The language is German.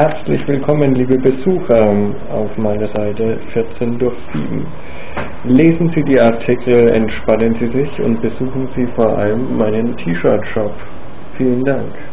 Herzlich willkommen, liebe Besucher, ähm, auf meiner Seite 14 durch 7. Lesen Sie die Artikel, entspannen Sie sich und besuchen Sie vor allem meinen T-Shirt-Shop. Vielen Dank.